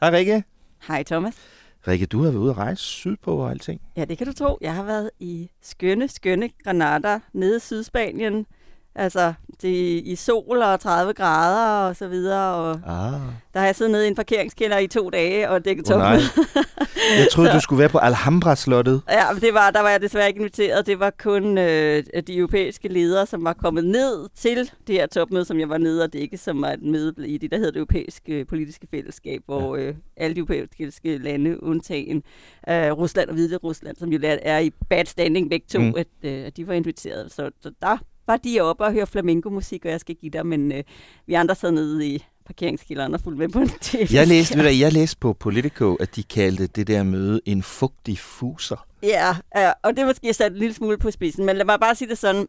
Hej Rikke. Hej Thomas. Rikke, du har været ude at rejse sydpå og alting. Ja, det kan du tro. Jeg har været i skønne, skønne Granada nede i Sydspanien. Altså, det er i sol og 30 grader og så videre. Og Ah. der har jeg siddet nede i en parkeringskælder i to dage og dækket oh, nej. Jeg troede, du skulle være på Alhambra-slottet. Ja, men det var, der var jeg desværre ikke inviteret. Det var kun øh, de europæiske ledere, som var kommet ned til det her topmøde, som jeg var nede og dække, som var et møde i det, der hedder det europæiske politiske fællesskab, hvor øh, alle de europæiske lande, undtagen øh, Rusland og Hvide Rusland, som jo er i bad standing begge to, Mm. at, øh, at de var inviteret. Så, så der var de oppe og høre flamenco-musik, og jeg skal give dig, men øh, vi andre sad nede i parkeringskælderen og fulgte med på en del. Jeg læste, ved du, jeg læste på Politico, at de kaldte det der møde en fugtig fuser. Ja, ja, og det er måske sat en lille smule på spidsen, men lad mig bare sige det sådan,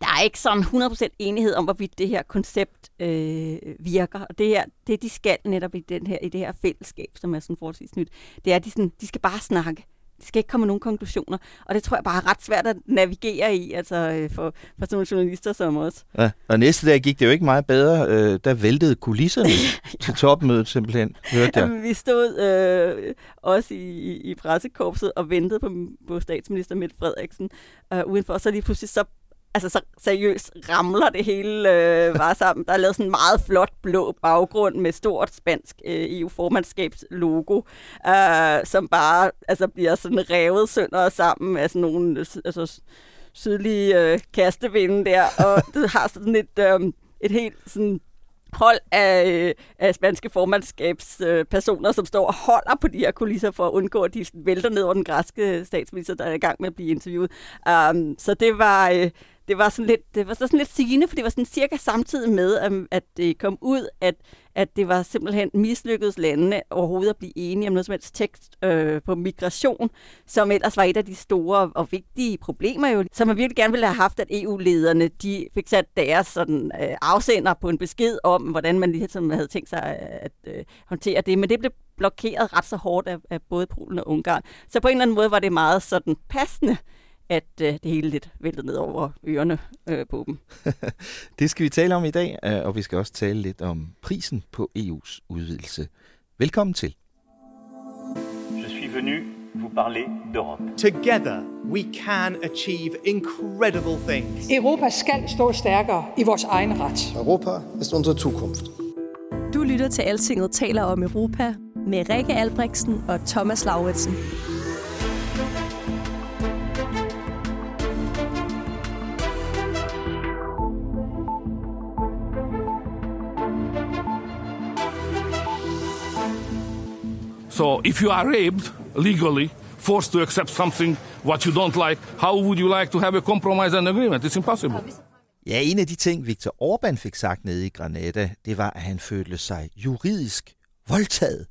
der er ikke sådan 100% enighed om, hvorvidt det her koncept øh, virker. Og det her, det de skal netop i, den her, i det her fællesskab, som er sådan forholdsvis nyt, det er, at de, sådan, de skal bare snakke. De skal ikke komme nogen konklusioner. Og det tror jeg bare er ret svært at navigere i, altså øh, for, for sådan nogle journalister som os. Ja, og næste dag gik det jo ikke meget bedre. Øh, der væltede kulisserne til topmødet simpelthen, hørte jeg. Jamen, vi stod øh, også i, i, i pressekorpset og ventede på, på statsminister Mette Frederiksen øh, udenfor, så lige pludselig så Altså så seriøst ramler det hele øh, bare sammen. Der er lavet sådan en meget flot blå baggrund med stort spansk øh, EU-formandskabslogo, øh, som bare altså, bliver sådan revet sønder sammen af sådan nogle altså, sydlige øh, kastevinde der. Og det har sådan et, øh, et helt sådan hold af, øh, af spanske formandskabspersoner, øh, som står og holder på de her kulisser for at undgå, at de vælter ned over den græske statsminister, der er i gang med at blive interviewet. Um, så det var, øh, det var sådan lidt, det var så sådan lidt sigende, for det var sådan cirka samtidig med, øhm, at det kom ud, at, at det var simpelthen mislykkedes landene overhovedet at blive enige om noget som helst tekst øh, på migration, som ellers var et af de store og vigtige problemer jo, som man virkelig gerne ville have haft, at EU-lederne de fik sat deres sådan, øh, afsender på en besked om, hvordan man ligesom havde tænkt sig øh, at øh, håndtere det, men det blev blokeret ret så hårdt af, af både Polen og Ungarn. Så på en eller anden måde var det meget sådan passende, at øh, det hele lidt væltede ned over ørerne øh, på dem. Det skal vi tale om i dag, øh, og vi skal også tale lidt om prisen på EU's udvidelse. Velkommen til. Je suis venu vous parler d'Europe. Together, we can achieve incredible things. Europa skal stå stærkere i vores egen ret. Europa ist unsere Zukunft. Du lytter til Altinget taler om Europa med Rikke Albrechtsen og Thomas Lauritsen. So if you are raped legally, forced to accept something what you don't like, how would you like to have a compromise and agreement? It's impossible. Ja, en af de ting, Viktor Orbán fik sagt nede i Granada, det var, at han følte sig juridisk voldtaget.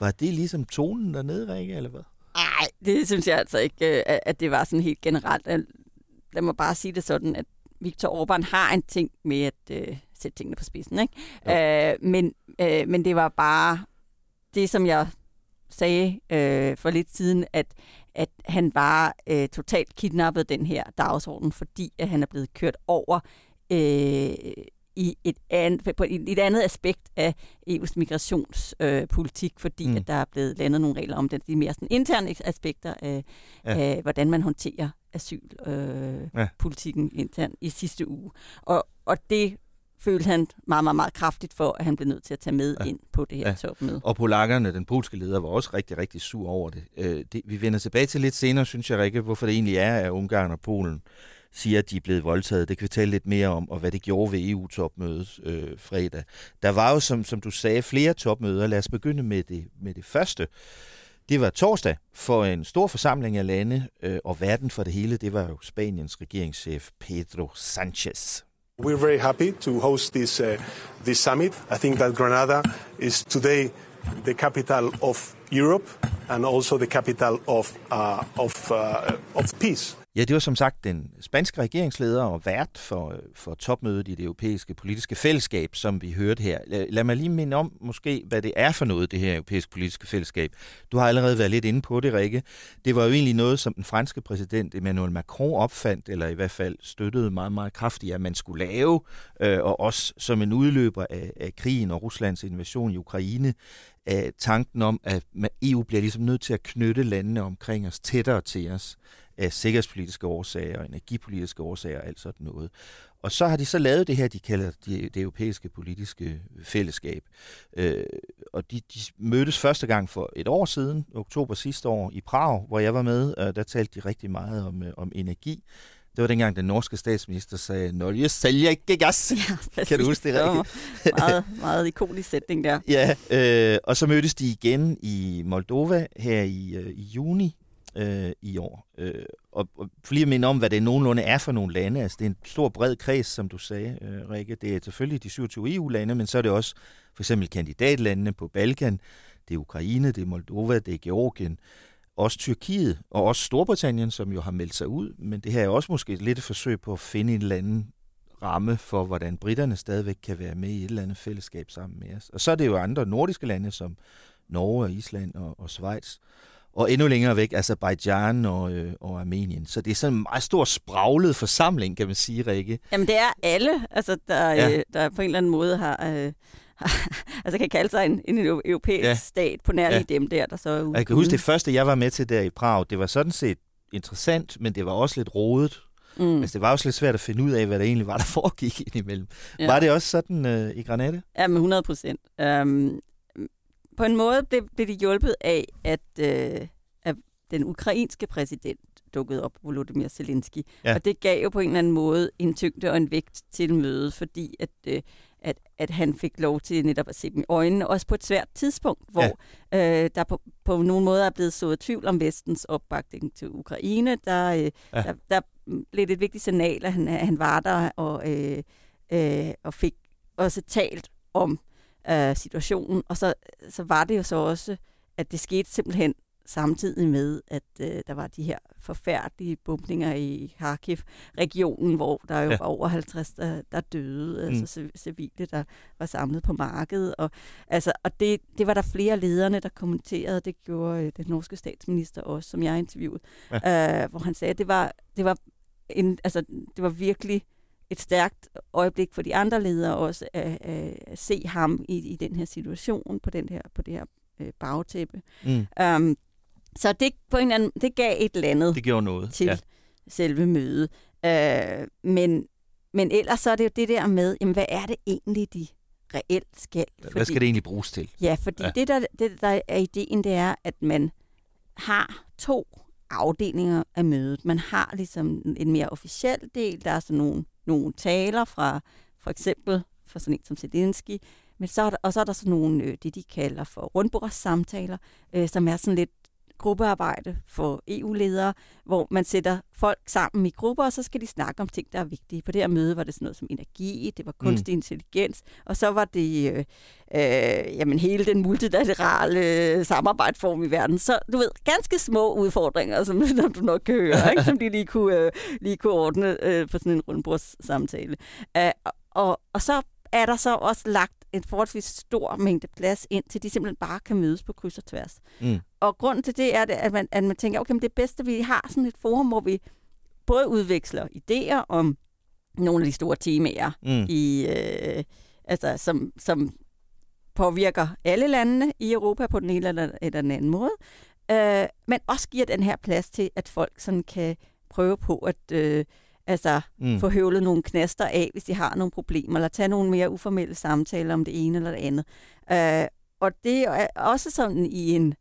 Var det ligesom tonen dernede, Rikke, eller hvad? Nej, det synes jeg altså ikke, øh, at det var sådan helt generelt. Lad mig bare sige det sådan, at Viktor Orbán har en ting med at øh, sætte tingene på spidsen. Ikke? Øh, men, øh, men det var bare det, som jeg sagde øh, for lidt siden, at, at han var øh, totalt kidnappet den her dagsorden, fordi at han er blevet kørt over øh, i et, andet, på et, et andet aspekt af EU's migrationspolitik, øh, fordi Mm. at der er blevet landet nogle regler om det. De mere sådan interne aspekter af, Ja. af hvordan man håndterer asylpolitikken øh, Ja. internt i sidste uge. Og, og det følte han meget, meget, meget kraftigt for, at han blev nødt til at tage med Ja. ind på det her ja. topmøde. Og polakkerne, den polske leder, var også rigtig, rigtig sur over det. Øh, det. Vi vender tilbage til lidt senere, synes jeg, Rikke, hvorfor det egentlig er, at Ungarn og Polen siger, at de er blevet voldtaget. Det kan vi tale lidt mere om, og hvad det gjorde ved EU-topmødet øh, fredag. Der var jo, som, som du sagde, flere topmøder. Lad os begynde med det, med det første. Det var torsdag for en stor forsamling af lande, øh, og verden for det hele, det var jo Spaniens regeringschef Pedro Sanchez. We're very happy to host this uh, this summit. I think that Granada is today the capital of Europe and also the capital of uh, of uh, of peace. Ja, det var som sagt den spanske regeringsleder og vært for, øh, for topmødet i det europæiske politiske fællesskab, som vi hørte her. Lad mig lige minde om måske, hvad det er for noget, det her europæiske politiske fællesskab. Du har allerede været lidt inde på det, Rikke. Det var jo egentlig noget, som den franske præsident Emmanuel Macron opfandt, eller i hvert fald støttede meget, meget kraftigt, at man skulle lave, øh, og også som en udløber af, af krigen og Ruslands invasion i Ukraine, af tanken om, at EU bliver ligesom nødt til at knytte landene omkring os tættere til os af sikkerhedspolitiske årsager og energipolitiske årsager og alt sådan noget. Og så har de så lavet det her, de kalder det, det europæiske politiske fællesskab. Øh, og de, de mødtes første gang for et år siden, oktober sidste år, i Prag, hvor jeg var med. Og der talte de rigtig meget om, øh, om energi. Det var dengang, den norske statsminister sagde, Norge sælger ikke gas. Ja, kan du huske det, Rikke? meget, meget ikonisk sætning der. Ja, øh, og så mødtes de igen i Moldova her i, øh, i juni øh, i år. Øh, og, og for lige at minde om, hvad det nogenlunde er for nogle lande. Altså, det er en stor, bred kreds, som du sagde, øh, Rikke. Det er selvfølgelig de 27 EU-lande, men så er det også for eksempel kandidatlandene på Balkan. Det er Ukraine, det er Moldova, det er Georgien, også Tyrkiet og også Storbritannien, som jo har meldt sig ud. Men det her er også måske lidt et forsøg på at finde en eller anden ramme for, hvordan britterne stadigvæk kan være med i et eller andet fællesskab sammen med os. Og så er det jo andre nordiske lande, som Norge og Island og, og Schweiz og endnu længere væk Azerbaijan og, øh, og Armenien. Så det er sådan en meget stor spraglet forsamling, kan man sige, Rikke. Jamen det er alle, altså, der, ja. øh, der på en eller anden måde har... Øh altså kan kalde sig en, en europæisk ja. stat på nær ja. dem der, der så er ude. Jeg kan huske det første, jeg var med til der i Prag, det var sådan set interessant, men det var også lidt rodet. Mm. Altså, det var også lidt svært at finde ud af, hvad der egentlig var, der foregik indimellem. Ja. Var det også sådan øh, i Granada? Ja, med 100 procent. Um, på en måde blev, blev de hjulpet af, at, øh, at den ukrainske præsident dukkede op, Volodymyr Zelensky. Ja. Og det gav jo på en eller anden måde en tyngde og en vægt til mødet, fordi at, øh, at, at han fik lov til netop at se dem i øjnene, også på et svært tidspunkt, hvor ja. øh, der på, på nogle måder er blevet sået tvivl om vestens opbakning til Ukraine. Der, øh, ja. der, der blev et vigtigt signal, at han, at han var der og, øh, øh, og fik også talt om øh, situationen. Og så, så var det jo så også, at det skete simpelthen samtidig med, at øh, der var de her forfærdelige bumpninger i Kharkiv-regionen, hvor der jo ja. var over 50, der, der døde, mm. altså civile, der var samlet på markedet. Og, altså, og det, det var der flere lederne, der kommenterede, det gjorde øh, den norske statsminister også, som jeg interviewede, ja. øh, hvor han sagde, at det var, det var, en, altså, det var virkelig et stærkt øjeblik for de andre ledere også at, at se ham i, i den her situation på den her på det her øh, bagtæppe. Mm. Um, så det på en anden, det gav et eller andet det gjorde noget. til ja. selve mødet. Uh, men men ellers så er det jo det der med, jamen, hvad er det egentlig, de reelt skal? Fordi, hvad skal det egentlig bruges til? Ja, fordi ja. Det, der, det, der er ideen, det er, at man har to afdelinger af mødet. Man har ligesom en mere officiel del, der er sådan nogle nogle taler fra for eksempel for sådan en som Zelensky, men så er der, og så er der sådan nogle, øh, det de kalder for rundbordssamtaler, øh, som er sådan lidt gruppearbejde for EU-ledere, hvor man sætter folk sammen i grupper, og så skal de snakke om ting, der er vigtige. På det her møde var det sådan noget som energi, det var kunstig mm. intelligens, og så var det øh, øh, jamen, hele den multilaterale øh, samarbejdsform i verden. Så du ved, ganske små udfordringer, som, som du nok kan høre, ikke? som de lige kunne, øh, lige kunne ordne øh, på sådan en rundbordssamtale. Uh, og, og så er der så også lagt en forholdsvis stor mængde plads ind, til de simpelthen bare kan mødes på kryds og tværs. Mm. Og grunden til det er, at, man, at man tænker, okay, men det bedste, vi har sådan et forum, hvor vi både udveksler idéer om nogle af de store temaer, mm. i, øh, altså, som, som påvirker alle landene i Europa på den ene eller, eller den anden måde, øh, men også giver den her plads til, at folk sådan kan prøve på at øh, Altså mm. få høvlet nogle knaster af, hvis de har nogle problemer, eller tage nogle mere uformelle samtaler om det ene eller det andet. Uh, og det er også sådan i en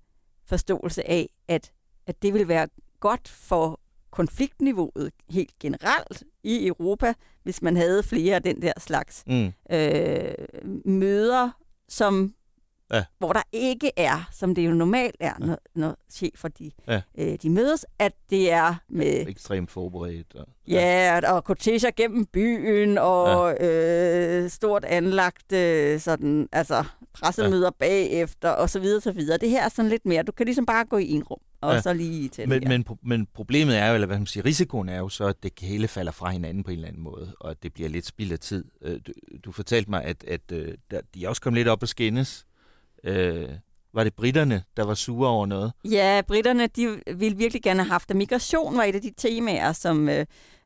forståelse af, at, at det vil være godt for konfliktniveauet helt generelt i Europa, hvis man havde flere af den der slags mm. øh, møder, som Ja. hvor der ikke er, som det jo normalt er, når, når chefer de, Ja. øh, de mødes, at det er med Ekstremt forberedt. Og, Ja, og korteger gennem byen, og ja. øh, stort anlagt øh, sådan, altså, pressemøder ja. bagefter, og så videre, så videre. Det her er sådan lidt mere, du kan ligesom bare gå i en rum, og Ja. ja. så lige til Men, men, pro- men problemet er jo, eller hvad man siger, risikoen er jo så, at det hele falder fra hinanden på en eller anden måde, og det bliver lidt spild af tid. Øh, Du, du fortalte mig, at, at øh, der, de også kom lidt op og skændes. Øh, var det britterne, der var sure over noget? Ja, britterne, de ville virkelig gerne have haft det. Migration var et af de temaer, som, øh,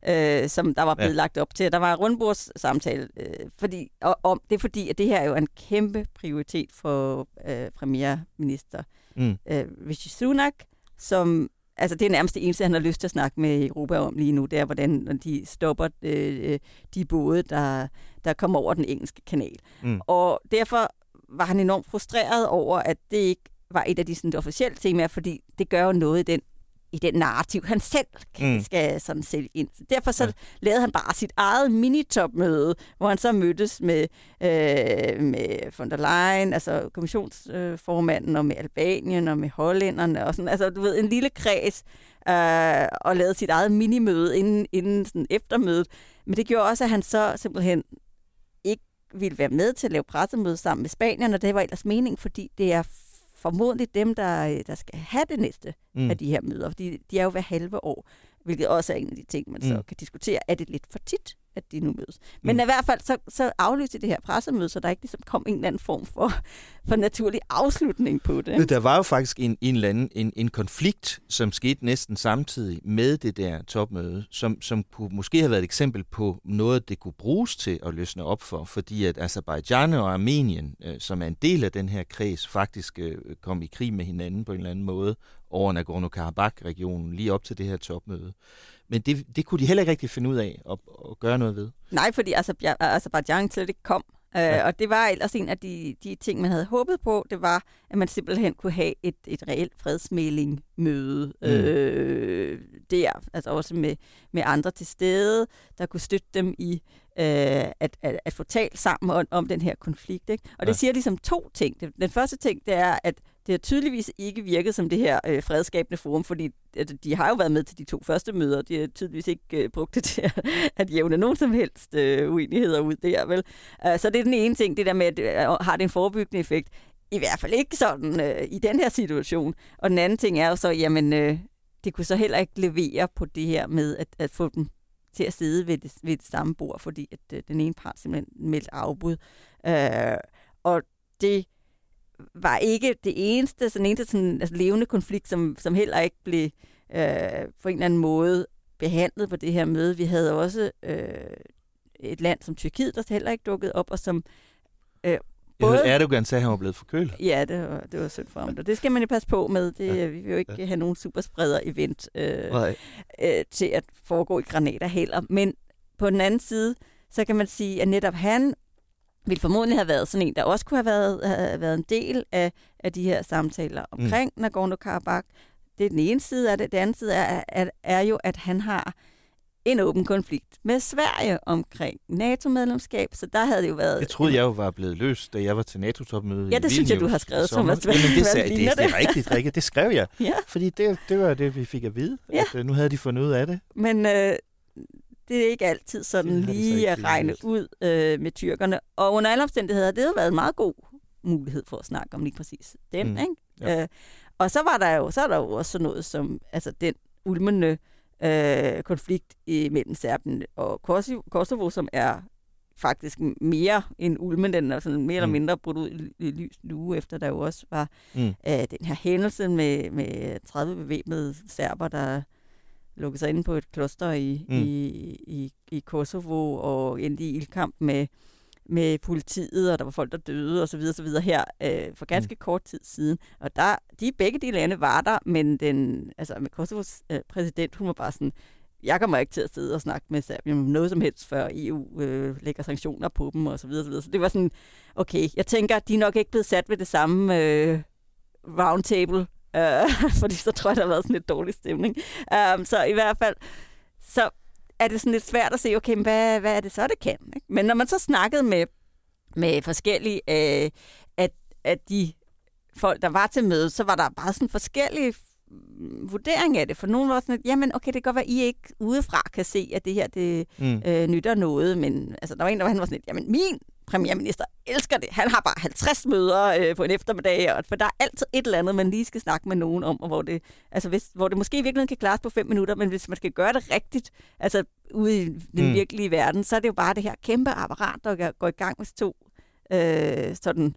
øh, som der var blevet Ja. lagt op til. Der var en rundbordssamtale, øh, fordi, og, om, det er fordi, at det her er jo en kæmpe prioritet for øh, premierminister Mm. øh, Rishi Sunak, som altså det er nærmest det eneste, han har lyst til at snakke med Europa om lige nu, det er, hvordan de stopper øh, de både, der, der kommer over den engelske kanal. Mm. Og derfor var han enormt frustreret over, at det ikke var et af de sådan, officielle temaer, fordi det gør jo noget i den i den narrativ, han selv Mm. skal sådan sælge ind. Derfor så ja. lavede han bare sit eget minitopmøde, hvor han så mødtes med, øh, med von der Leyen, altså kommissionsformanden, og med Albanien, og med hollænderne, og sådan, altså du ved, en lille kreds, øh, og lavede sit eget minimøde inden, inden sådan eftermødet. Men det gjorde også, at han så simpelthen ville være med til at lave pressemøde sammen med Spanien, og det var ellers mening, fordi det er formodentlig dem, der, der skal have det næste Mm. af de her møder, fordi de er jo hver halve år, hvilket også er en af de ting, man så Mm. kan diskutere. Er det lidt for tit, at de nu mødes? Men Mm. i hvert fald, så, så aflyste de det her pressemøde, så der ikke ligesom kom en eller anden form for, for naturlig afslutning på det. Der var jo faktisk en, en eller anden en, en konflikt, som skete næsten samtidig med det der topmøde, som, som kunne måske have været et eksempel på noget, det kunne bruges til at løsne op for, fordi at Azerbaijan og Armenien, øh, som er en del af den her kreds, faktisk øh, kom i krig med hinanden på en eller anden måde over Nagorno-Karabakh-regionen lige op til det her topmøde. Men det, det kunne de heller ikke rigtig finde ud af at, at gøre noget ved. Nej, fordi Azerbaijan Azerbaijan slet ikke kom. Øh, Ja. Og det var ellers en af de, de ting, man havde håbet på, det var, at man simpelthen kunne have et, et reelt fredsmæling-møde Mm. øh, der, altså også med, med andre til stede, der kunne støtte dem i øh, at, at, at få talt sammen om, om den her konflikt. Ikke? Og det Ja. siger ligesom to ting. Det- Den første ting, det er, at det har tydeligvis ikke virket som det her øh, fredskabende forum, fordi at de har jo været med til de to første møder, de har tydeligvis ikke øh, brugt det til at, at jævne nogen som helst øh, uenigheder ud der, vel? Uh, så det er den ene ting, det der med, at øh, har det en forebyggende effekt? I hvert fald ikke sådan øh, i den her situation. Og den anden ting er jo så, jamen, øh, det kunne så heller ikke levere på det her med at, at få dem til at sidde ved det, ved det samme bord, fordi at øh, den ene part simpelthen meldte afbud. Øh, og det var ikke det eneste, sådan eneste sådan, altså, levende konflikt, som, som heller ikke blev øh, på en eller anden måde behandlet på det her møde. Vi havde også øh, et land som Tyrkiet, der heller ikke dukkede op, og som øh, Jeg hørte Erdogan sagde, at han var blevet forkølet. Ja, det var, det var synd for ham. Og det skal man jo passe på med. Det, ja. Vi vil jo ikke ja. have nogen superspreder-event øh, Nej. øh, til at foregå i granater heller. Men på den anden side, så kan man sige, at netop han ville formodentlig have været sådan en, der også kunne have været, have været en del af, af de her samtaler omkring mm. Nagorno-Karabakh. Det er den ene side af det. Den anden side er, er, er jo, at han har en åben konflikt med Sverige omkring NATO-medlemskab, så der havde det jo været... Det troede jeg jo var blevet løst, da jeg var til NATO-topmødet Ja, det synes jeg, du har skrevet. Thomas. Jamen, det, sagde, det, det, det er rigtigt, rigtigt. Det skrev jeg. Ja. Fordi det, det var det, vi fik at vide, Ja. at øh, nu havde de fundet ud af det. Men øh, det er ikke altid sådan Det lige at regne lige ud øh, med tyrkerne. Og under alle omstændigheder, det har været en meget god mulighed for at snakke om lige præcis den. Mm. Ikke? Ja. Øh, og så var der jo så er der jo også sådan noget som altså den ulmende øh, konflikt i, mellem Serbien og Kosovo, som er faktisk mere end ulmen, den er sådan mere mm. eller mindre brudt ud i, i lys nu, efter der jo også var Mm. øh, den her hændelse med, med 30 bevæbnede serber, der lukkede sig inde på et kloster i, Mm. i, i, i Kosovo og endte i ildkamp med, med politiet, og der var folk, der døde og så videre, så videre her øh, for ganske mm. kort tid siden. Og der, de begge de lande var der, men den, altså med Kosovos øh, præsident, hun var bare sådan, jeg kommer ikke til at sidde og snakke med Serbien om noget som helst, før EU øh, lægger sanktioner på dem og så videre, så videre. Så det var sådan, okay, jeg tænker, de er nok ikke blevet sat ved det samme øh, roundtable, øh, fordi så tror jeg, der har været sådan lidt dårlig stemning. Um, så i hvert fald, så er det sådan lidt svært at se, okay, hvad, hvad er det så, det kan? Ikke? Men når man så snakkede med, med forskellige, øh, at at de folk, der var til mødet, så var der bare sådan forskellige vurdering af det. For nogen var sådan, at jamen okay, det kan godt være, at I ikke udefra kan se, at det her det, mm. øh, nytter noget. Men altså, der var en, der var, han var sådan lidt, jamen min premierminister elsker det. Han har bare 50 møder øh, på en eftermiddag, og, for der er altid et eller andet, man lige skal snakke med nogen om, og hvor det, altså hvis, hvor det måske i virkeligheden kan klares på fem minutter, men hvis man skal gøre det rigtigt, altså ude i den mm. virkelige verden, så er det jo bare det her kæmpe apparat, der går i gang, hvis to øh, sådan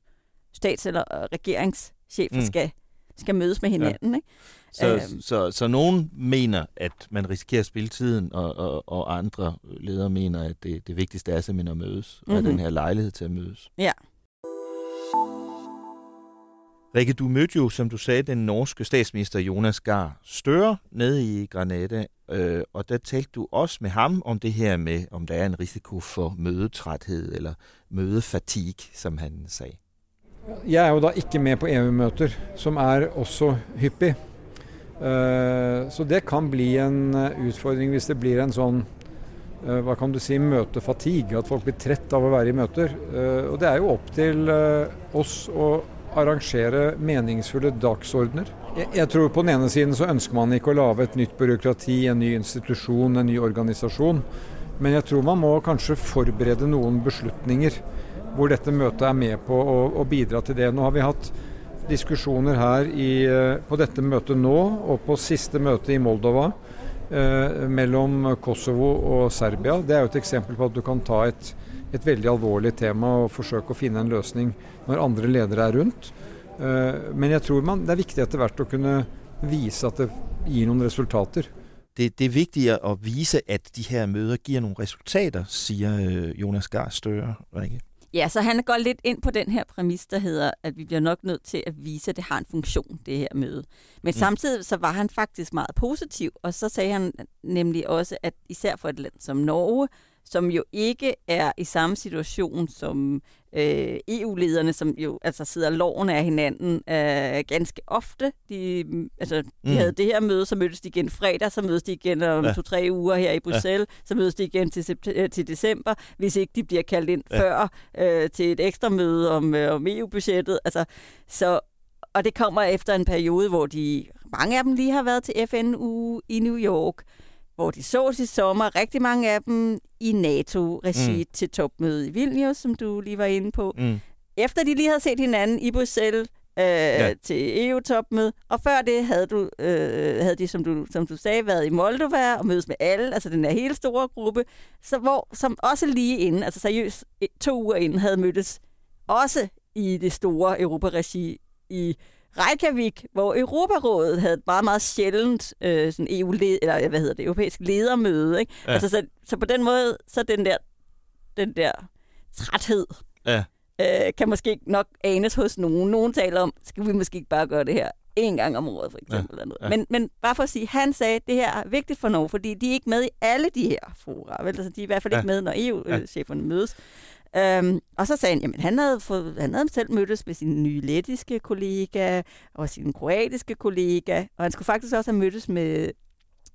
stats- eller regeringschefer mm. skal skal mødes med hinanden. Ja. Ikke? Så, øhm. så, så nogen mener, at man risikerer at spille tiden, og, og, og andre ledere mener, at det, det vigtigste er simpelthen at mødes, mm-hmm. og den her lejlighed til at mødes. Ja. Rikke, du mødte jo, som du sagde, den norske statsminister Jonas Gahr Støre nede i Granada, øh, og der talte du også med ham om det her med, om der er en risiko for mødetræthed eller mødefatig, som han sagde. Jeg er jo da ikke med på EU-møter, som er også hyppig. Eh, så det kan bli en eh, utfordring hvis det blir en sånn eh, hva kan du si, møtefatigue, at folk blir trett av å være i møter. Eh, og det er jo opp til oss å arrangere meningsfulle dagsordener. Jeg tror på den ene siden så ønsker man ikke å lage et nytt byråkrati, en ny institusjon, en ny organisasjon. Men jeg tror man må kanskje forberede noen beslutninger hvor dette møtet er med på å, å bidra til det. Nå har vi hatt diskusjoner her i, eh, på dette møtet nå og på siste møte i Moldova eh, mellom Kosovo og Serbia. Det er jo et eksempel på at du kan ta et, et veldig alvorlig tema og forsøke å finne en løsning når andre ledere er rundt. Eh, men jeg tror man, det er viktig etter hvert å kunne vise at det gir noen resultater. Det, det er vigtigt at vise, at de her møder giver nogle resultater, siger øh, Jonas Gahr Støre, Rikke. Ja, så han går lidt ind på den her præmis, der hedder, at vi bliver nok nødt til at vise, at det har en funktion, det her møde. Men mm. samtidig så var han faktisk meget positiv, og så sagde han nemlig også, at især for et land som Norge, som jo ikke er i samme situation som øh, EU-lederne, som jo altså sidder loven af hinanden øh, ganske ofte. De, altså, de mm. havde det her møde, så mødtes de igen fredag, så mødes de igen om ja. to-tre uger her i Bruxelles, ja. så mødes de igen til, øh, til december, hvis ikke de bliver kaldt ind ja. før øh, til et ekstra møde om, øh, om EU-budgettet. Altså, så, og det kommer efter en periode, hvor de mange af dem lige har været til FN-uge i New York, hvor de så i sommer, rigtig mange af dem i NATO-regi mm. til topmødet i Vilnius, som du lige var inde på. Mm. Efter de lige havde set hinanden i Bruxelles øh, ja. til EU-topmødet, og før det havde, du, øh, havde de, som du, som du sagde, været i Moldova og mødes med alle, altså den her hele store gruppe, så hvor, som også lige inden, altså seriøst to uger inden, havde mødtes også i det store Europaregi i Reykjavik, hvor Europarådet havde et meget, meget sjældent øh, sådan EU eller hvad hedder det, europæisk ledermøde. Ikke? Ja. Altså, så, så på den måde, så den der, den der træthed, ja. øh, kan måske nok anes hos nogen. Nogen taler om, skal vi måske ikke bare gøre det her en gang om året, for eksempel. Ja. Eller noget. Ja. Men, men bare for at sige, han sagde, at det her er vigtigt for Norge, fordi de er ikke med i alle de her fora. Vel? Altså, de er i hvert fald ja. ikke med, når EU-cheferne mødes. Øhm, og så sagde han, jamen han havde, fået, han havde selv mødtes med sin nye lettiske kollega og sin kroatiske kollega, og han skulle faktisk også have mødtes med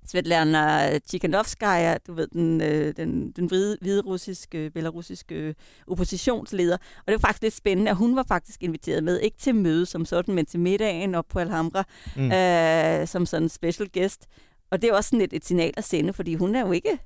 Svetlana Tikhanovskaya, du ved, den, øh, den, den hvide, hvide russiske, belarusiske oppositionsleder. Og det var faktisk lidt spændende, at hun var faktisk inviteret med, ikke til møde som sådan, men til middagen op på Alhambra, mm. øh, som sådan en special guest. Og det er også sådan et, et signal at sende, fordi hun er jo ikke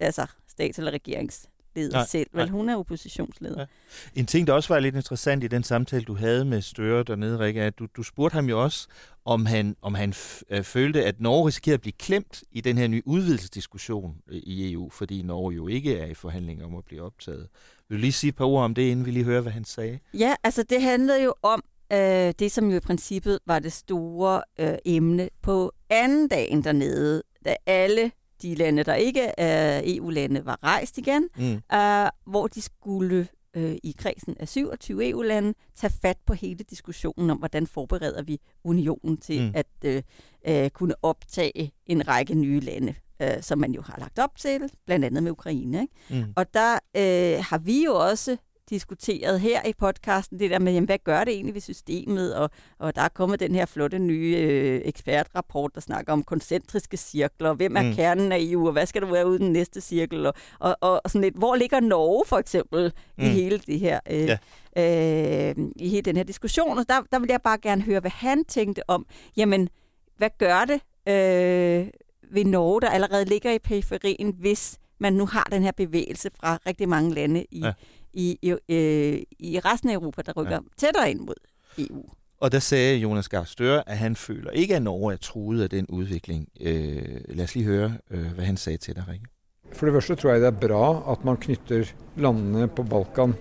altså, stats- eller regerings leder nej, selv. Vel, hun er oppositionsleder. Ja. En ting, der også var lidt interessant i den samtale, du havde med Støre dernede, Rikke, er, at du, du spurgte ham jo også, om han, om han øh, følte, at Norge risikerer at blive klemt i den her nye udvidelsesdiskussion i EU, fordi Norge jo ikke er i forhandlinger om at blive optaget. Vil du lige sige et par ord om det, inden vi lige hører, hvad han sagde? Ja, altså det handlede jo om, øh, det som jo i princippet var det store øh, emne på anden dagen dernede, da alle de lande, der ikke er EU-lande, var rejst igen, mm. uh, hvor de skulle uh, i kredsen af 27 EU-lande tage fat på hele diskussionen om, hvordan forbereder vi unionen til mm. at uh, uh, kunne optage en række nye lande, uh, som man jo har lagt op til, blandt andet med Ukraine. Ikke? Mm. Og der uh, har vi jo også diskuteret her i podcasten, det der med, jamen, hvad gør det egentlig ved systemet, og, og der er kommet den her flotte nye øh, ekspertrapport, der snakker om koncentriske cirkler, og hvem er mm. kernen af EU, og hvad skal der være ude i den næste cirkel, og, og, og sådan lidt, hvor ligger Norge for eksempel mm. i hele det her, øh, ja. øh, i hele den her diskussion, og der, der vil jeg bare gerne høre, hvad han tænkte om, jamen, hvad gør det øh, ved Norge, der allerede ligger i periferien, hvis man nu har den her bevægelse fra rigtig mange lande i, ja. I, i, øh, i resten af Europa, der rykker ja. tættere ind mod EU. Og der sagde Jonas Gahr Støre, at han føler ikke, at Norge er truet af den udvikling. Øh, lad os lige høre, øh, hvad han sagde til dig, Rikke. For det første tror jeg, det er bra, at man knytter landene på Balkan,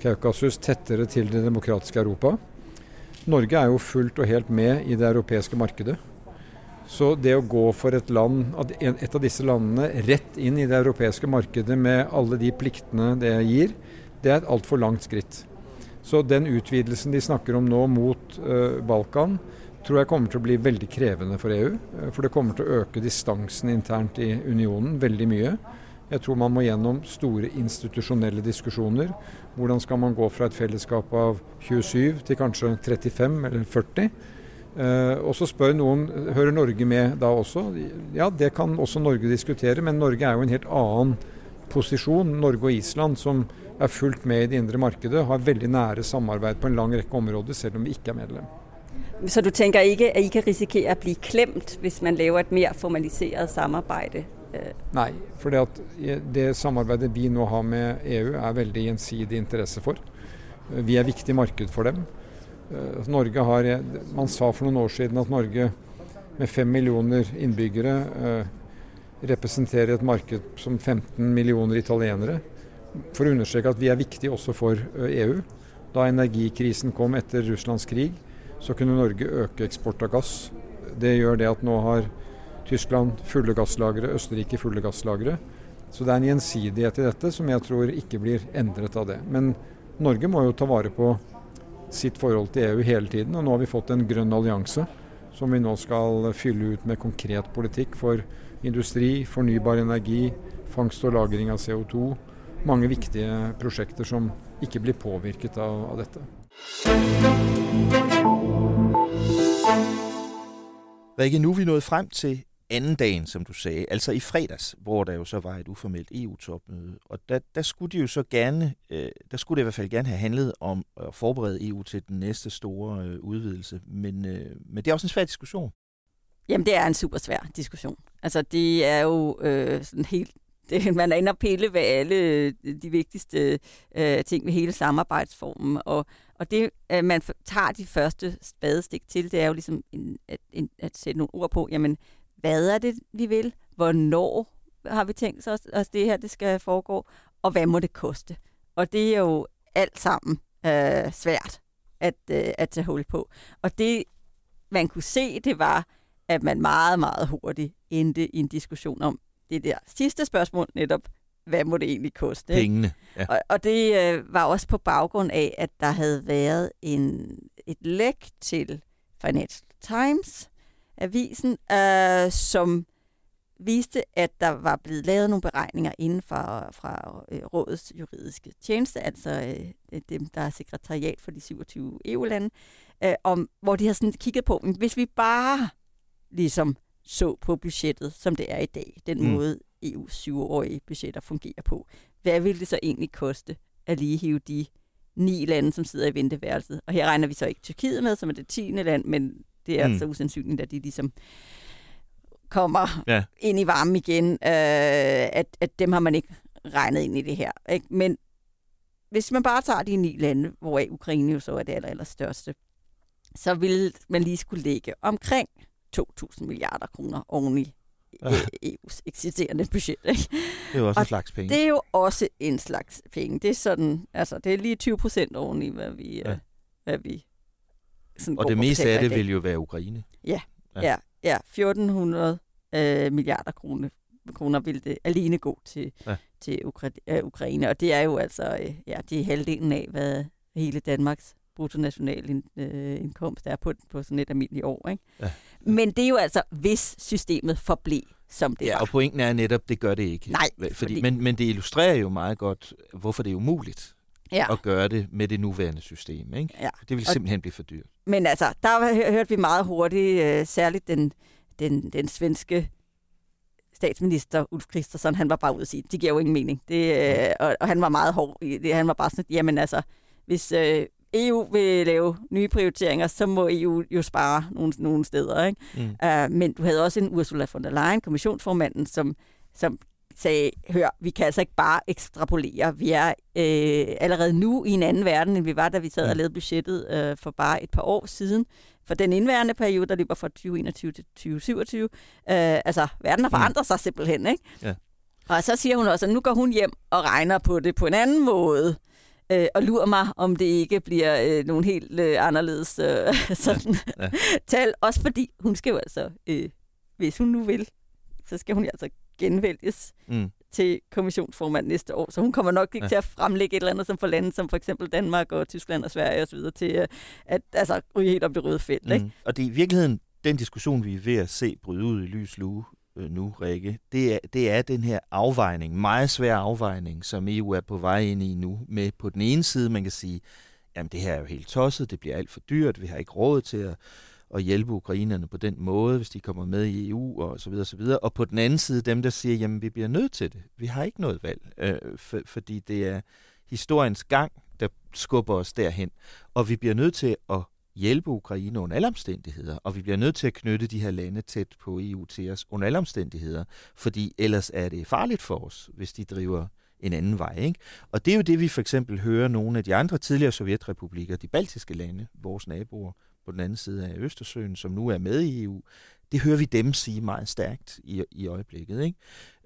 Kaukasus, tættere til det demokratiske Europa. Norge er jo fullt og helt med i det europæiske markedet. Så det å gå for et land, et av disse landene rett inn i det europeiske markedet med alle de pliktene det gir, det er et altfor langt skritt. Så den utvidelsen de snakker om nå mot uh, Balkan, tror jeg kommer til å bli veldig krevende for EU. Eh, for det kommer til å øke distansen internt i unionen veldig mye. Jeg tror man må gjennom store institusjonelle diskusjoner. Hvordan skal man gå fra et fellesskap av 27 til kanskje 35 eller 40? Uh, og så spør noen hører Norge med da også. Ja, det kan også Norge diskutere, men Norge er jo en helt annen posisjon. Norge og Island, som er fullt med i det indre markedet, har veldig nære samarbeid på en lang rekke områder, selv om vi ikke er medlem. Så du tenker ikke at I kan risikere å bli klemt hvis man laver et mer formalisert samarbeid? Uh. Nei, for det, det samarbeidet vi nå har med EU er veldig gjensidig interesse for. Vi er viktig marked for dem. Eh, Norge har, Man sa for noen år siden at Norge med fem millioner innbyggere eh, representerer et marked som 15 millioner italienere. For å understreke at vi er viktige også for eh, EU. Da energikrisen kom etter Russlands krig, så kunne Norge øke eksport av gass. Det gjør det at nå har Tyskland fulle gasslagre, Østerrike fulle gasslagre. Så det er en gjensidighet i dette som jeg tror ikke blir endret av det. Men Norge må jo ta vare på sitt forhold til EU hele tiden. Og nå har vi fått en grønn allianse som vi nå skal fylle ut med konkret politikk for industri, fornybar energi, fangst og lagring av CO2. Mange viktige prosjekter som ikke blir påvirket av, av dette. Rikke, nu er vi nået frem til anden dagen, som du sagde, altså i fredags, hvor der jo så var et uformelt EU-topmøde. Og der, der skulle de jo så gerne, øh, der skulle det i hvert fald gerne have handlet om at forberede EU til den næste store øh, udvidelse. Men, øh, men det er også en svær diskussion. Jamen, det er en super svær diskussion. Altså, det er jo øh, sådan helt det, man er inde og pille ved alle øh, de vigtigste øh, ting ved hele samarbejdsformen. Og, og det, øh, man tager de første spadestik til, det er jo ligesom en, at, en, at sætte nogle ord på, jamen, hvad er det, vi vil? Hvornår har vi tænkt os, at det her det skal foregå? Og hvad må det koste? Og det er jo alt sammen øh, svært at, øh, at tage hul på. Og det, man kunne se, det var, at man meget, meget hurtigt endte i en diskussion om det der sidste spørgsmål netop, hvad må det egentlig koste? Pengene. Ja. Og, og det øh, var også på baggrund af, at der havde været en, et læk til Financial Times, avisen, øh, som viste, at der var blevet lavet nogle beregninger inden for, fra øh, rådets juridiske tjeneste, altså øh, dem, der er sekretariat for de 27 EU-lande, øh, om, hvor de har sådan kigget på, hvis vi bare ligesom så på budgettet, som det er i dag, den mm. måde EU's syvårige budgetter fungerer på, hvad ville det så egentlig koste at lige hive de ni lande, som sidder i venteværelset? Og her regner vi så ikke Tyrkiet med, som er det tiende land, men det er mm. så usandsynligt, at de ligesom kommer ja. ind i varmen igen, øh, at, at dem har man ikke regnet ind i det her. Ikke? Men hvis man bare tager de ni lande, hvor Ukraine jo så er det aller, aller største, så vil man lige skulle lægge omkring 2.000 milliarder kroner oveni ja. EU's eksisterende budget. Ikke? Det er jo også og en slags penge. Det er jo også en slags penge. Det er sådan, altså det er lige 20 procent oveni, hvad vi, ja. øh, hvad vi sådan og det meste af det vil jo være Ukraine. Ja, ja, ja. ja 1400 øh, milliarder kroner, kroner vil det alene gå til, ja. til Ukra- øh, Ukraine. Og det er jo altså øh, ja, det er halvdelen af, hvad hele Danmarks bruttonationalindkomst øh, er på, på sådan et almindeligt år. Ikke? Ja. Men det er jo altså, hvis systemet forblev som det ja, var. og pointen er netop, det gør det ikke. Nej. Fordi, fordi... Men, men det illustrerer jo meget godt, hvorfor det er umuligt ja. at gøre det med det nuværende system. Ikke? Ja. Det vil simpelthen blive for dyrt. Men altså, der hørte vi meget hurtigt, øh, særligt den, den, den svenske statsminister Ulf Christensen, han var bare ude at sige, det giver jo ingen mening. Det, øh, og, og han var meget hård i det. Han var bare sådan, jamen altså, hvis øh, EU vil lave nye prioriteringer, så må EU jo spare nogle, nogle steder. Ikke? Mm. Uh, men du havde også en Ursula von der Leyen, kommissionsformanden, som, som sagde, hør, vi kan altså ikke bare ekstrapolere. Vi er øh, allerede nu i en anden verden, end vi var, da vi sad og lavede budgettet øh, for bare et par år siden. For den indværende periode, der løber fra 2021 til 2027. Øh, altså, verden har forandret sig simpelthen, ikke? Ja. Og så siger hun også, at nu går hun hjem og regner på det på en anden måde. Øh, og lurer mig, om det ikke bliver øh, nogle helt øh, anderledes øh, sådan, ja. Ja. tal. Også fordi hun skal jo altså, øh, hvis hun nu vil, så skal hun jo altså genvælges mm. til kommissionsformand næste år. Så hun kommer nok ikke ja. til at fremlægge et eller andet som for lande, som for eksempel Danmark og Tyskland og Sverige osv., til øh, at altså, ryge helt op det røde felt. Mm. Ikke? Og det er i virkeligheden den diskussion, vi er ved at se bryde ud i lys lue øh, nu, Rikke, det er, det er den her afvejning, meget svær afvejning, som EU er på vej ind i nu, med på den ene side, man kan sige, jamen det her er jo helt tosset, det bliver alt for dyrt, vi har ikke råd til at at hjælpe ukrainerne på den måde, hvis de kommer med i EU og så videre, og så videre. Og på den anden side dem, der siger, jamen vi bliver nødt til det. Vi har ikke noget valg, øh, for, fordi det er historiens gang, der skubber os derhen. Og vi bliver nødt til at hjælpe Ukraine under alle omstændigheder, og vi bliver nødt til at knytte de her lande tæt på EU til os under alle omstændigheder, fordi ellers er det farligt for os, hvis de driver en anden vej. Ikke? Og det er jo det, vi for eksempel hører nogle af de andre tidligere sovjetrepublikker, de baltiske lande, vores naboer, på den anden side af Østersøen, som nu er med i EU, det hører vi dem sige meget stærkt i, i øjeblikket. Ikke?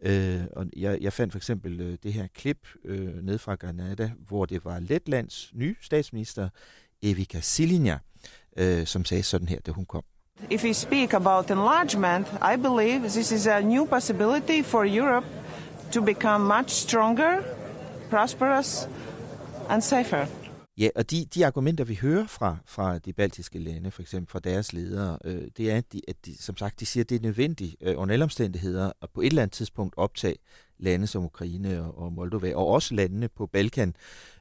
Øh, og jeg, jeg fandt for eksempel øh, det her klip øh, ned fra Granada, hvor det var Letlands nye statsminister, Evika Silinja, øh, som sagde sådan her, da hun kom. If we speak about enlargement, I believe this is a new possibility for Europe to become much stronger, prosperous and safer. Ja, og de, de argumenter, vi hører fra, fra de baltiske lande, for eksempel fra deres ledere, øh, det er, at de, at de, som sagt, de siger, at det er nødvendigt øh, under alle omstændigheder at på et eller andet tidspunkt optage lande som Ukraine og, og Moldova, og også landene på Balkan,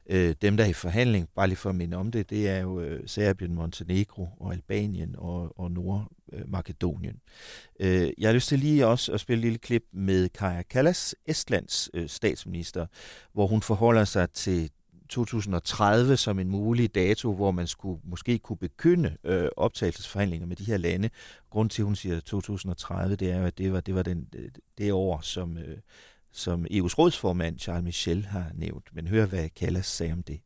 øh, dem der er i forhandling, bare lige for at minde om det, det er jo øh, Serbien, Montenegro og Albanien og, og Nordmakedonien. Øh, jeg har lyst til lige også at spille et lille klip med Kaja Kallas, Estlands øh, statsminister, hvor hun forholder sig til 2030 som en mulig dato, hvor man skulle måske kunne begynde øh, optagelsesforhandlinger med de her lande. Grund til, at hun siger 2030, det er jo, at det var det, var den, det år, som, øh, som EU's rådsformand Charles Michel har nævnt. Men hør, hvad Callas sagde om det.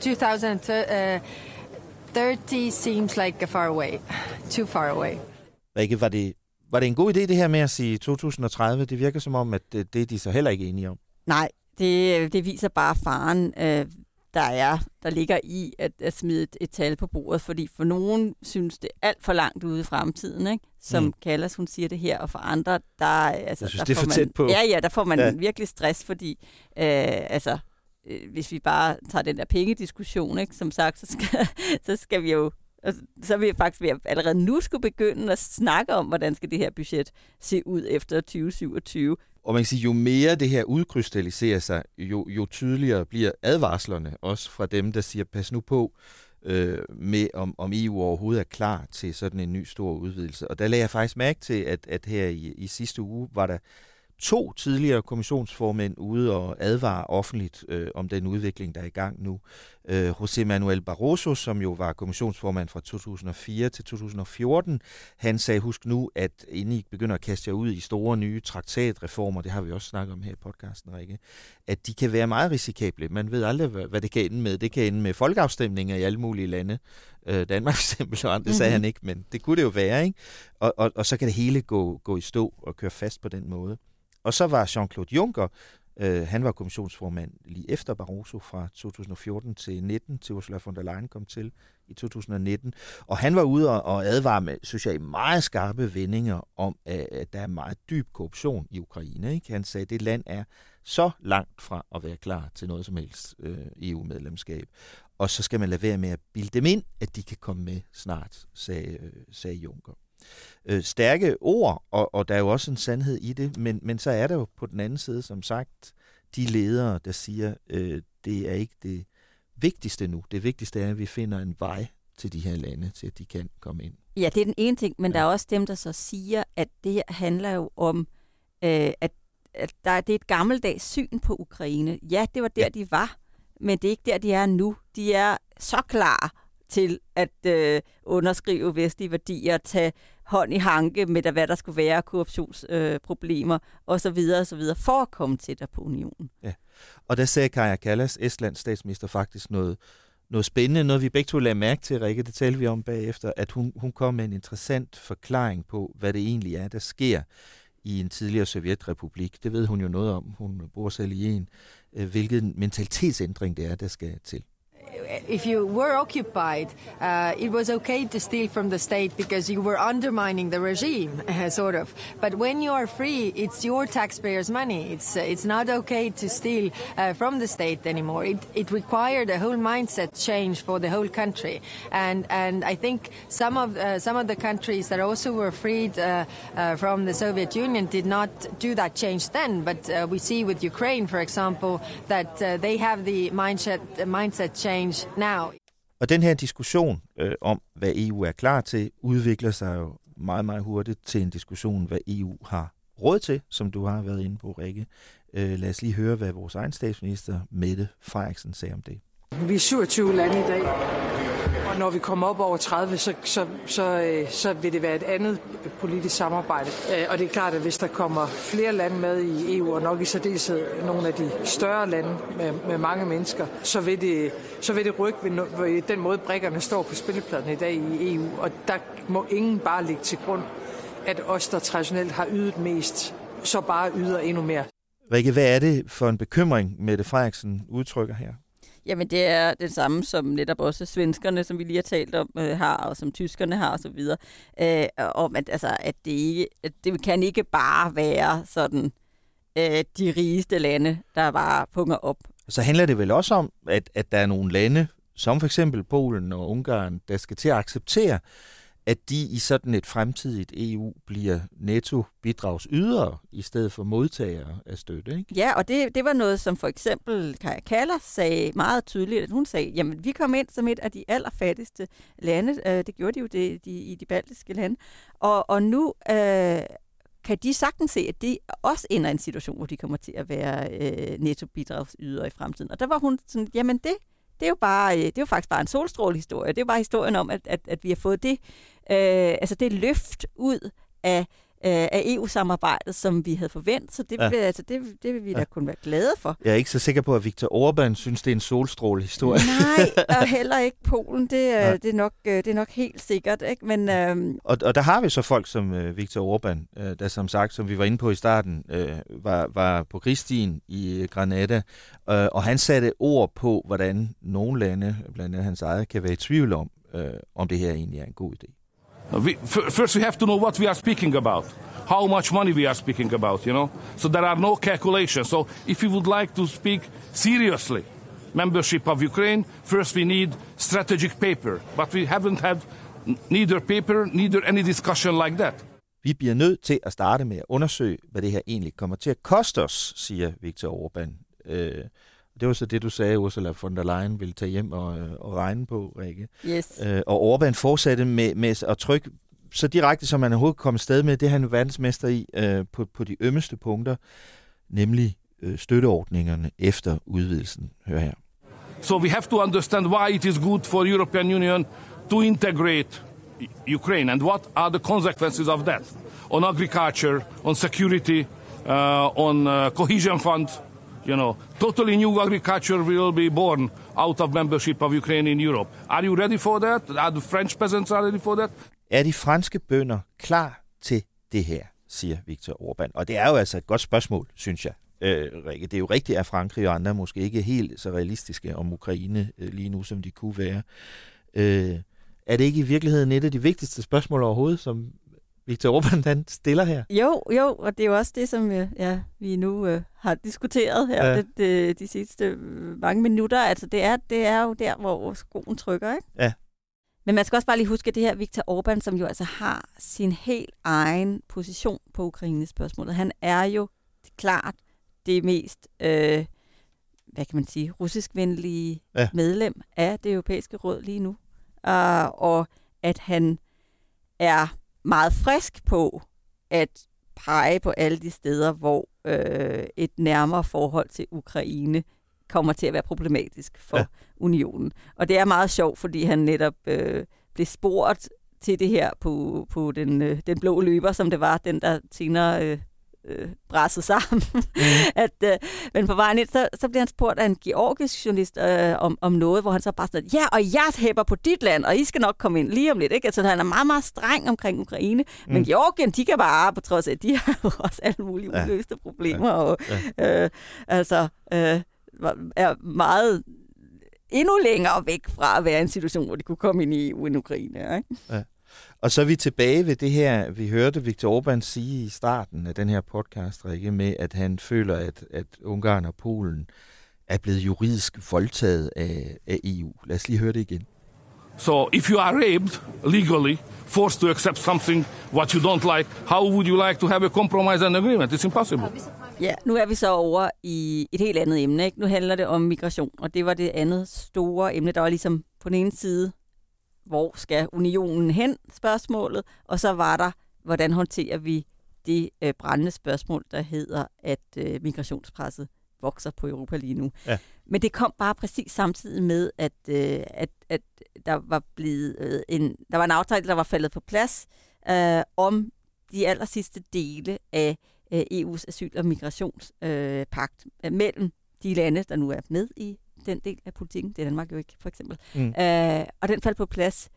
2030 seems like a far away. Too far away. Rikke, var det, var det en god idé, det her med at sige 2030? Det virker som om, at det, det er de så heller ikke enige om. Nej, det, det viser bare faren øh, der er, der ligger i at, at smide et, et tal på bordet, fordi for nogen synes det alt for langt ude i fremtiden, ikke? som mm. Kallas, hun siger det her, og for andre, der, altså, synes, der det er får man, tæt på. Ja, ja, der får man ja. virkelig stress, fordi øh, altså, øh, hvis vi bare tager den der pengediskussion, ikke? som sagt, så skal, så skal vi jo Altså, så er vi faktisk ved at allerede nu skulle begynde at snakke om, hvordan skal det her budget se ud efter 2027. Og man kan sige, jo mere det her udkrystalliserer sig, jo, jo tydeligere bliver advarslerne også fra dem, der siger, pas nu på øh, med, om, om EU overhovedet er klar til sådan en ny stor udvidelse. Og der lagde jeg faktisk mærke til, at, at her i, i sidste uge var der to tidligere kommissionsformænd ude og advare offentligt øh, om den udvikling, der er i gang nu. Øh, José Manuel Barroso, som jo var kommissionsformand fra 2004 til 2014, han sagde, husk nu, at inden I begynder at kaste jer ud i store nye traktatreformer, det har vi også snakket om her i podcasten, Rikke, at de kan være meget risikable. Man ved aldrig, hvad det kan ende med. Det kan ende med folkeafstemninger i alle mulige lande. Øh, Danmark for eksempel, det mm-hmm. sagde han ikke, men det kunne det jo være, ikke? Og, og, og så kan det hele gå, gå i stå og køre fast på den måde. Og så var Jean-Claude Juncker, øh, han var kommissionsformand lige efter Barroso fra 2014 til 19, til Ursula von der Leyen kom til i 2019. Og han var ude og advare med, synes jeg, meget skarpe vendinger om, at der er meget dyb korruption i Ukraine. Ikke? Han sagde, at det land er så langt fra at være klar til noget som helst øh, EU-medlemskab. Og så skal man lade være med at bilde dem ind, at de kan komme med snart, sagde, øh, sagde Juncker øh, stærke ord, og, og der er jo også en sandhed i det, men, men så er der jo på den anden side, som sagt, de ledere, der siger, øh, det er ikke det vigtigste nu. Det vigtigste er, at vi finder en vej til de her lande, til at de kan komme ind. Ja, det er den ene ting, men ja. der er også dem, der så siger, at det her handler jo om, øh, at, at der, det er et gammeldags syn på Ukraine. Ja, det var der, ja. de var, men det er ikke der, de er nu. De er så klar til at øh, underskrive vestlige værdier, tage hånd i hanke med, der, hvad der skulle være korruptionsproblemer øh, osv. osv. for at komme tættere på unionen. Ja. Og der sagde Kaja Kallas, Estlands statsminister, faktisk noget, noget spændende, noget vi begge to lagde mærke til, Rikke, det talte vi om bagefter, at hun, hun kom med en interessant forklaring på, hvad det egentlig er, der sker i en tidligere sovjetrepublik. Det ved hun jo noget om. Hun bor selv i en. Øh, hvilken mentalitetsændring det er, der skal til. If you were occupied, uh, it was okay to steal from the state because you were undermining the regime, sort of. But when you are free, it's your taxpayers' money. It's uh, it's not okay to steal uh, from the state anymore. It it required a whole mindset change for the whole country, and and I think some of uh, some of the countries that also were freed uh, uh, from the Soviet Union did not do that change then. But we see with Ukraine, for example, that they have the mindset mindset change now. Og den her diskussion øh, om, hvad EU er klar til, udvikler sig jo meget, meget hurtigt til en diskussion, hvad EU har råd til, som du har været inde på, Rikke. Øh, lad os lige høre, hvad vores egen statsminister, Mette Frederiksen, sagde om det. Vi er 27 lande i dag, og når vi kommer op over 30, så, så, så, øh, så vil det være et andet politisk samarbejde. Øh, og det er klart, at hvis der kommer flere lande med i EU, og nok i særdeleshed nogle af de større lande med, med mange mennesker, så vil det, så vil det rykke ved, ved den måde, brækkerne står på spillepladen i dag i EU. Og der må ingen bare ligge til grund, at os, der traditionelt har ydet mest, så bare yder endnu mere. Rikke, hvad er det for en bekymring, Mette Frederiksen udtrykker her? Jamen, det er det samme, som netop også svenskerne, som vi lige har talt om, øh, har, og som tyskerne har osv. Øh, om, at, altså, at, det ikke, at det kan ikke bare være sådan øh, de rigeste lande, der bare punger op. Så handler det vel også om, at, at der er nogle lande, som for eksempel Polen og Ungarn, der skal til at acceptere, at de i sådan et fremtidigt EU bliver netto bidragsydere i stedet for modtagere af støtte. Ikke? Ja, og det, det var noget, som for eksempel Kaja Kaller sagde meget tydeligt, at hun sagde, jamen vi kom ind som et af de allerfattigste lande, øh, det gjorde de jo det, de, i de baltiske lande, og, og nu øh, kan de sagtens se, at de også ender i en situation, hvor de kommer til at være øh, netto bidragsydere i fremtiden. Og der var hun sådan, jamen det det er jo bare, øh, det er jo faktisk bare en solstrålehistorie. Det er jo bare historien om, at, at, at vi har fået det, øh, altså det løft ud af Øh, af EU-samarbejdet, som vi havde forventet. Så det, ja. altså, det, det vil vi ja. da kun være glade for. Jeg er ikke så sikker på, at Viktor Orbán synes, det er en solstråle-historie. Nej, og heller ikke Polen. Det, ja. det, er, nok, øh, det er nok helt sikkert. Ikke? Men, øhm... og, og der har vi så folk som uh, Viktor Orbán, uh, der som sagt, som vi var inde på i starten, uh, var, var på Kristien i Granada, uh, og han satte ord på, hvordan nogle lande, blandt andet hans eget, kan være i tvivl om, uh, om det her egentlig er en god idé. We, first, we have to know what we are speaking about, how much money we are speaking about, you know. So there are no calculations. So if you would like to speak seriously membership of Ukraine, first we need strategic paper. But we haven't had neither paper, neither any discussion like that. Vi bliver nødt til at starte med at undersøge, hvad det her egentlig kommer til at koste os, siger Viktor Orbán. Øh, det var så det, du sagde, Ursula von der Leyen ville tage hjem og, øh, og regne på, Rikke. Yes. Øh, og Orbán fortsatte med, med at trykke så direkte, som man overhovedet kom sted med, det er han verdensmester i øh, på, på de ømmeste punkter, nemlig øh, støtteordningerne efter udvidelsen. Hør her. So we have to understand why it is good for European Union to integrate Ukraine and what are the consequences of that on agriculture, on security, uh, on uh, cohesion fund. You know, totally new agriculture will be born out of membership of Ukraine in Europe. Are you ready for that? Are the French peasants are ready for that? Er de franske bønder klar til det her, siger Viktor Orbán. Og det er jo altså et godt spørgsmål, synes jeg. Øh, Rikke, det er jo rigtigt, at Frankrig og andre måske ikke er helt så realistiske om Ukraine øh, lige nu, som de kunne være. Øh, er det ikke i virkeligheden et af de vigtigste spørgsmål overhovedet, som Victor Orbán han stiller her. Jo, jo, og det er jo også det, som øh, ja, vi nu øh, har diskuteret her ja. det, det, de sidste øh, mange minutter. Altså, det er, det er jo der, hvor skoen trykker, ikke? Ja. Men man skal også bare lige huske, at det her Viktor Orbán, som jo altså har sin helt egen position på Ukraines spørgsmålet, han er jo klart det mest øh, hvad kan man sige, russiskvenlige ja. medlem af det europæiske råd lige nu. Uh, og at han er meget frisk på at pege på alle de steder, hvor øh, et nærmere forhold til Ukraine kommer til at være problematisk for Ja. unionen. Og det er meget sjovt, fordi han netop øh, blev spurgt til det her på, på den, øh, den blå løber, som det var, den der senere øh, øh, brassede sammen. Mm. at, øh, men på vejen ind, så, så bliver han spurgt af en georgisk journalist øh, om, om noget, hvor han så bare sådan, ja, og jeg hæpper på dit land, og I skal nok komme ind lige om lidt. Ikke? Altså, han er meget, meget streng omkring Ukraine. Mm. Men Georgien, de kan bare, på trods af, at de har jo også alle mulige Ja. uløste problemer. Ja. Og, øh, altså, øh, er meget endnu længere væk fra at være en situation, hvor de kunne komme ind i EU end Ukraine. Ikke? Og så er vi tilbage ved det her, vi hørte Viktor Orbán sige i starten af den her podcast, Rikke, med at han føler, at, at Ungarn og Polen er blevet juridisk voldtaget af, af EU. Lad os lige høre det igen. So if you are raped legally, forced to accept something what you don't like, how would you like to have a compromise and agreement? It's impossible. Ja, nu er vi så over i et helt andet emne. Ikke? Nu handler det om migration, og det var det andet store emne. Der var ligesom på den ene side, hvor skal unionen hen, spørgsmålet, og så var der, hvordan håndterer vi det øh, brændende spørgsmål, der hedder, at øh, migrationspresset vokser på Europa lige nu. Ja. Men det kom bare præcis samtidig med, at, øh, at, at der var blevet øh, en, der var en aftale, der var faldet på plads øh, om de aller sidste dele af øh, EU's asyl- og migrationspagt øh, mellem de lande, der nu er med i den del af politikken. Det er Danmark jo ikke, for eksempel. Mm. Øh, og den faldt på plads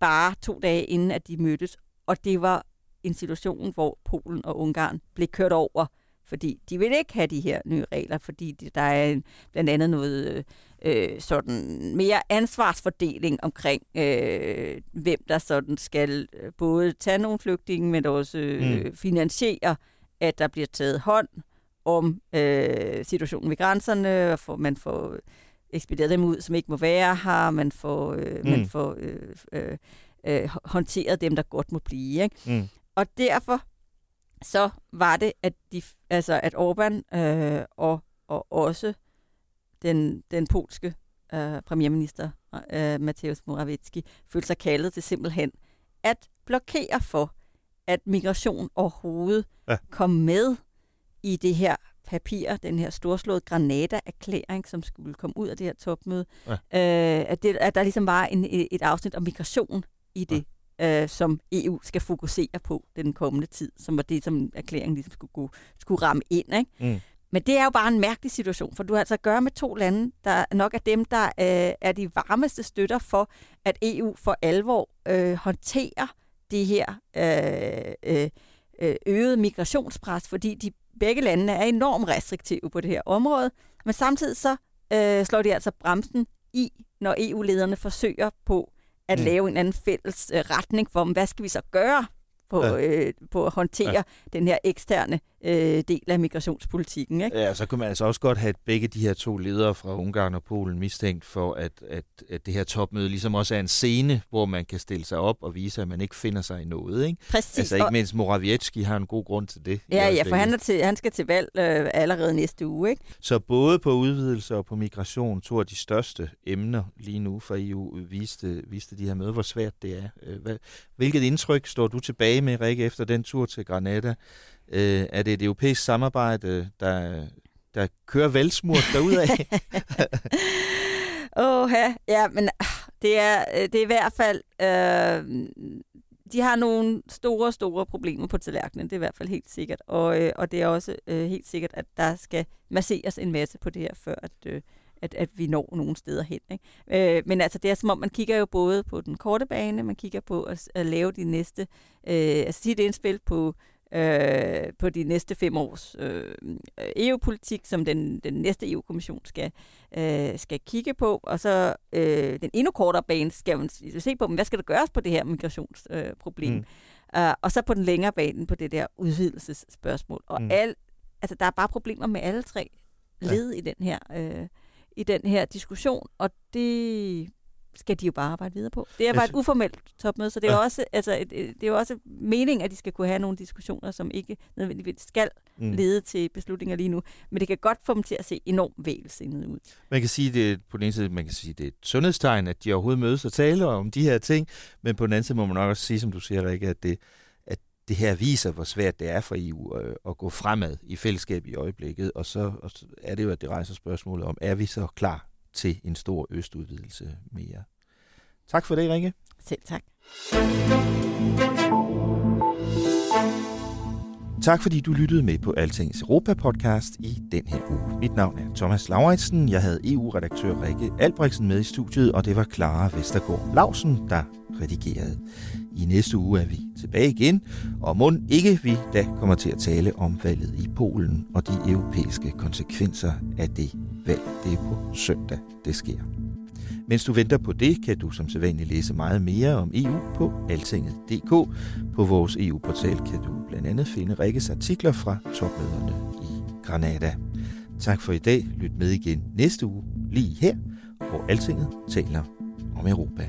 bare to dage inden, at de mødtes. Og det var en situation, hvor Polen og Ungarn blev kørt over, fordi de vil ikke have de her nye regler, fordi de, der er en, blandt andet noget øh, sådan mere ansvarsfordeling omkring, øh, hvem der sådan skal øh, både tage nogle flygtninge, men også øh, Mm. finansiere, at der bliver taget hånd om øh, situationen ved grænserne, og for, man får ekspederet dem ud, som ikke må være her, man får, øh, mm. Man får øh, øh, øh, håndteret dem, der godt må blive. Ikke? Mm. Og derfor så var det, at, de, altså, at Orbán øh, og, og også den, den polske øh, premierminister, øh, Mateusz Morawiecki, følte sig kaldet til simpelthen at blokere for, at migration overhovedet ja. kom med i det her papir, den her storslåede Granada-erklæring, som skulle komme ud af det her topmøde. Ja. Øh, at, det, at der ligesom var en, et afsnit om migration i det, ja. øh, som EU skal fokusere på den kommende tid, som var det, som erklæringen ligesom skulle, gå, skulle ramme ind. Ikke? Mm. Men det er jo bare en mærkelig situation, for du har altså at gøre med to lande, der nok er dem, der øh, er de varmeste støtter for, at EU for alvor øh, håndterer det her øh, øh, øh, øgede migrationspres, fordi de begge lande er enormt restriktive på det her område. Men samtidig så øh, slår de altså bremsen i, når EU-lederne forsøger på at mm. lave en anden fælles øh, retning for, hvad skal vi så gøre på, Ja. øh, på at håndtere Ja. den her eksterne øh, del af migrationspolitikken. Ikke? Ja, så kan man altså også godt have begge de her to ledere fra Ungarn og Polen mistænkt for, at, at, at det her topmøde ligesom også er en scene, hvor man kan stille sig op og vise, at man ikke finder sig i noget. Ikke? Præcis, Altså ikke mindst Morawiecki har en god grund til det. Ja, ja, for han, er til, han skal til valg øh, allerede næste uge. Ikke? Så både på udvidelse og på migration, to af de største emner lige nu for EU, viste, viste de her møder, hvor svært det er. Øh, hvilket indtryk står du tilbage med, Rikke, efter den tur til Granada? Øh, er det et europæisk samarbejde, der, der kører velsmurt derudad? Åh, ja, ja, men ah, det er, øh, det er i hvert fald... Øh, de har nogle store, store problemer på tallerkenen, det er i hvert fald helt sikkert. Og, øh, og det er også øh, helt sikkert, at der skal masseres en masse på det her, før at, øh, at, at vi når nogle steder hen. Ikke? Øh, men altså, det er som om, man kigger jo både på den korte bane, man kigger på at, at lave de næste, øh, altså sige et indspil på, øh, på de næste fem års øh, EU-politik, som den, den næste EU-kommission skal, øh, skal kigge på, og så øh, den endnu kortere bane skal man se på, men hvad skal der gøres på det her migrationsproblem? Øh, problem? Mm. uh, og så på den længere bane på det der udvidelsesspørgsmål. Og Mm. mm. al, altså, der er bare problemer med alle tre led ja. i den her øh, i den her diskussion, og det skal de jo bare arbejde videre på. Det er bare Altså- et uformelt topmøde, så det er, Ja. jo også, altså, et, et, det er jo også meningen, at de skal kunne have nogle diskussioner, som ikke nødvendigvis skal Mm. lede til beslutninger lige nu. Men det kan godt få dem til at se enormt vælsindet ud. Man kan sige, det på den ene side, man kan sige, det er et sundhedstegn, at de overhovedet mødes og taler om de her ting, men på den anden side må man nok også sige, som du siger, Rikke, at det, det her viser, hvor svært det er for EU at gå fremad i fællesskab i øjeblikket, og så, og så er det jo, at det rejser spørgsmålet om, er vi så klar til en stor østudvidelse mere? Tak for det, Rikke. Selv tak. Tak fordi du lyttede med på Altings Europa-podcast i den her uge. Mit navn er Thomas Lauritsen. Jeg havde EU-redaktør Rikke Albrechtsen med i studiet, og det var Clara Vestergaard Lausen, der redigerede. I næste uge er vi tilbage igen, og må ikke vi da kommer til at tale om valget i Polen og de europæiske konsekvenser af det valg. Det er på søndag, det sker. Mens du venter på det, kan du som sædvanligt læse meget mere om EU på altinget.dk. På vores EU-portal kan du blandt andet finde Rikkes artikler fra topmøderne i Granada. Tak for i dag. Lyt med igen næste uge, lige her, hvor Altinget taler om Europa.